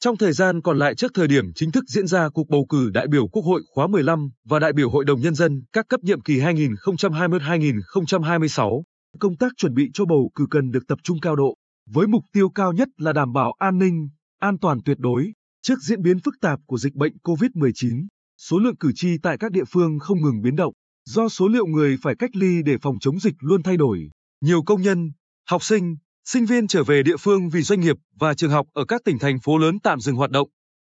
Trong thời gian còn lại trước thời điểm chính thức diễn ra cuộc bầu cử đại biểu Quốc hội khóa 15 và đại biểu Hội đồng Nhân dân các cấp nhiệm kỳ 2021-2026, công tác chuẩn bị cho bầu cử cần được tập trung cao độ, với mục tiêu cao nhất là đảm bảo an ninh, an toàn tuyệt đối. Trước diễn biến phức tạp của dịch bệnh COVID-19, số lượng cử tri tại các địa phương không ngừng biến động, do số liệu người phải cách ly để phòng chống dịch luôn thay đổi. Nhiều công nhân, học sinh, sinh viên trở về địa phương vì doanh nghiệp và trường học ở các tỉnh thành phố lớn tạm dừng hoạt động.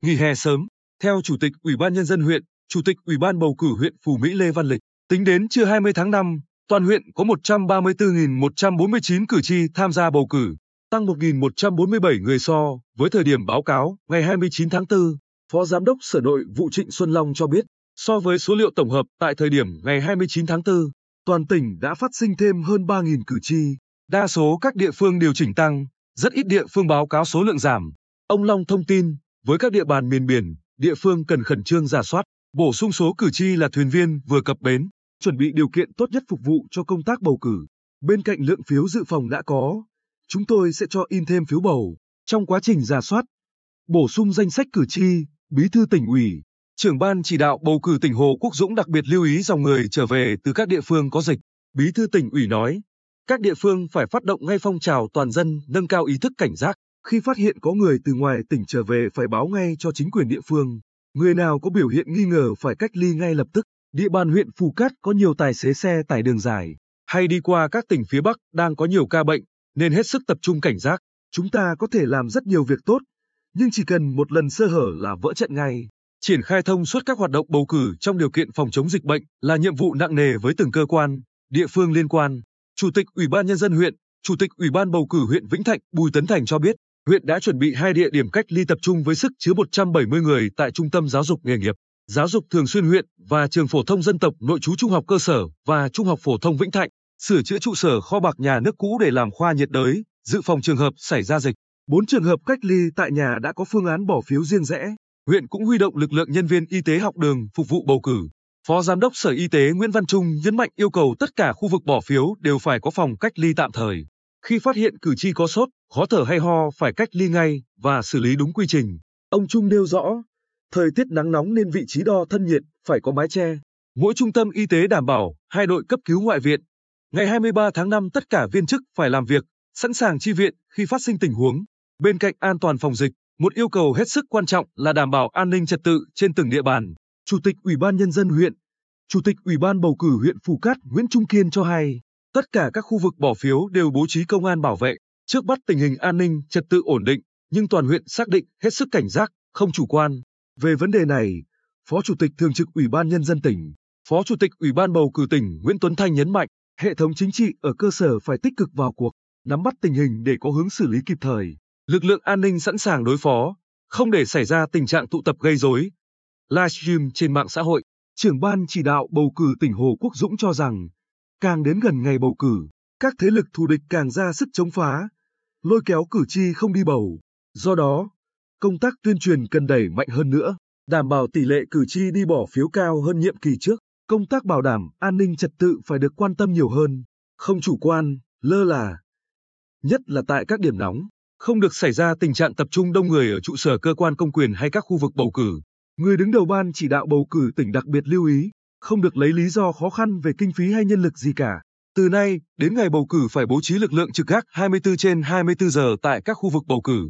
Nghỉ hè sớm, theo Chủ tịch Ủy ban Nhân dân huyện, Chủ tịch Ủy ban bầu cử huyện phù Mỹ Lê Văn Lịch, tính đến trưa 20 tháng 5, toàn huyện có 134.149 cử tri tham gia bầu cử, tăng 1.147 người so với thời điểm báo cáo ngày 29 tháng 4. Phó Giám đốc Sở Nội vụ Trịnh Xuân Long cho biết, so với số liệu tổng hợp tại thời điểm ngày 29 tháng 4, toàn tỉnh đã phát sinh thêm hơn 3.000 cử tri. Đa số các địa phương điều chỉnh tăng, rất ít địa phương báo cáo số lượng giảm. Ông Long thông tin, với các địa bàn miền biển, địa phương cần khẩn trương giả soát, bổ sung số cử tri là thuyền viên vừa cập bến, chuẩn bị điều kiện tốt nhất phục vụ cho công tác bầu cử. Bên cạnh lượng phiếu dự phòng đã có, chúng tôi sẽ cho in thêm phiếu bầu. Trong quá trình giả soát, bổ sung danh sách cử tri, bí thư tỉnh ủy, trưởng ban chỉ đạo bầu cử tỉnh Hồ Quốc Dũng đặc biệt lưu ý dòng người trở về từ các địa phương có dịch. Bí thư tỉnh ủy nói, các địa phương phải phát động ngay phong trào toàn dân nâng cao ý thức cảnh giác. Khi phát hiện có người từ ngoài tỉnh trở về phải báo ngay cho chính quyền địa phương. Người nào có biểu hiện nghi ngờ phải cách ly ngay lập tức. Địa bàn huyện Phù Cát có nhiều tài xế xe tải đường dài, hay đi qua các tỉnh phía Bắc đang có nhiều ca bệnh, nên hết sức tập trung cảnh giác. Chúng ta có thể làm rất nhiều việc tốt, nhưng chỉ cần một lần sơ hở là vỡ trận ngay. Triển khai thông suốt các hoạt động bầu cử trong điều kiện phòng chống dịch bệnh là nhiệm vụ nặng nề với từng cơ quan, địa phương liên quan. Chủ tịch Ủy ban Nhân dân huyện, Chủ tịch Ủy ban bầu cử huyện Vĩnh Thạnh Bùi Tấn Thành cho biết, huyện đã chuẩn bị hai địa điểm cách ly tập trung với sức chứa 170 người tại Trung tâm Giáo dục Nghề nghiệp, Giáo dục Thường xuyên huyện và Trường Phổ thông Dân tộc Nội trú Trung học cơ sở và Trung học Phổ thông Vĩnh Thạnh, sửa chữa trụ sở kho bạc nhà nước cũ để làm khoa nhiệt đới, dự phòng trường hợp xảy ra dịch. Bốn trường hợp cách ly tại nhà đã có phương án bỏ phiếu riêng rẽ. Huyện cũng huy động lực lượng nhân viên y tế học đường phục vụ bầu cử. Phó Giám đốc Sở Y tế Nguyễn Văn Trung nhấn mạnh yêu cầu tất cả khu vực bỏ phiếu đều phải có phòng cách ly tạm thời. Khi phát hiện cử tri có sốt, khó thở hay ho phải cách ly ngay và xử lý đúng quy trình. Ông Trung nêu rõ, thời tiết nắng nóng nên vị trí đo thân nhiệt phải có mái che. Mỗi trung tâm y tế đảm bảo hai đội cấp cứu ngoại viện. Ngày 23 tháng 5 tất cả viên chức phải làm việc, sẵn sàng chi viện khi phát sinh tình huống. Bên cạnh an toàn phòng dịch, một yêu cầu hết sức quan trọng là đảm bảo an ninh trật tự trên từng địa bàn. Chủ tịch Ủy ban Nhân dân huyện, Chủ tịch Ủy ban bầu cử huyện Phù Cát Nguyễn Trung Kiên cho hay, tất cả các khu vực bỏ phiếu đều bố trí công an bảo vệ, trước bắt tình hình an ninh trật tự ổn định, nhưng toàn huyện xác định hết sức cảnh giác, không chủ quan. Về vấn đề này, Phó Chủ tịch Thường trực Ủy ban Nhân dân tỉnh, Phó Chủ tịch Ủy ban bầu cử tỉnh Nguyễn Tuấn Thanh nhấn mạnh, hệ thống chính trị ở cơ sở phải tích cực vào cuộc, nắm bắt tình hình để có hướng xử lý kịp thời. Lực lượng an ninh sẵn sàng đối phó, không để xảy ra tình trạng tụ tập gây rối. Livestream trên mạng xã hội, trưởng ban chỉ đạo bầu cử tỉnh Hồ Quốc Dũng cho rằng, càng đến gần ngày bầu cử, các thế lực thù địch càng ra sức chống phá, lôi kéo cử tri không đi bầu. Do đó, công tác tuyên truyền cần đẩy mạnh hơn nữa, đảm bảo tỷ lệ cử tri đi bỏ phiếu cao hơn nhiệm kỳ trước. Công tác bảo đảm an ninh trật tự phải được quan tâm nhiều hơn, không chủ quan, lơ là. Nhất là tại các điểm nóng. Không được xảy ra tình trạng tập trung đông người ở trụ sở cơ quan công quyền hay các khu vực bầu cử. Người đứng đầu ban chỉ đạo bầu cử tỉnh đặc biệt lưu ý, không được lấy lý do khó khăn về kinh phí hay nhân lực gì cả. Từ nay, đến ngày bầu cử phải bố trí lực lượng trực gác 24 trên 24 giờ tại các khu vực bầu cử.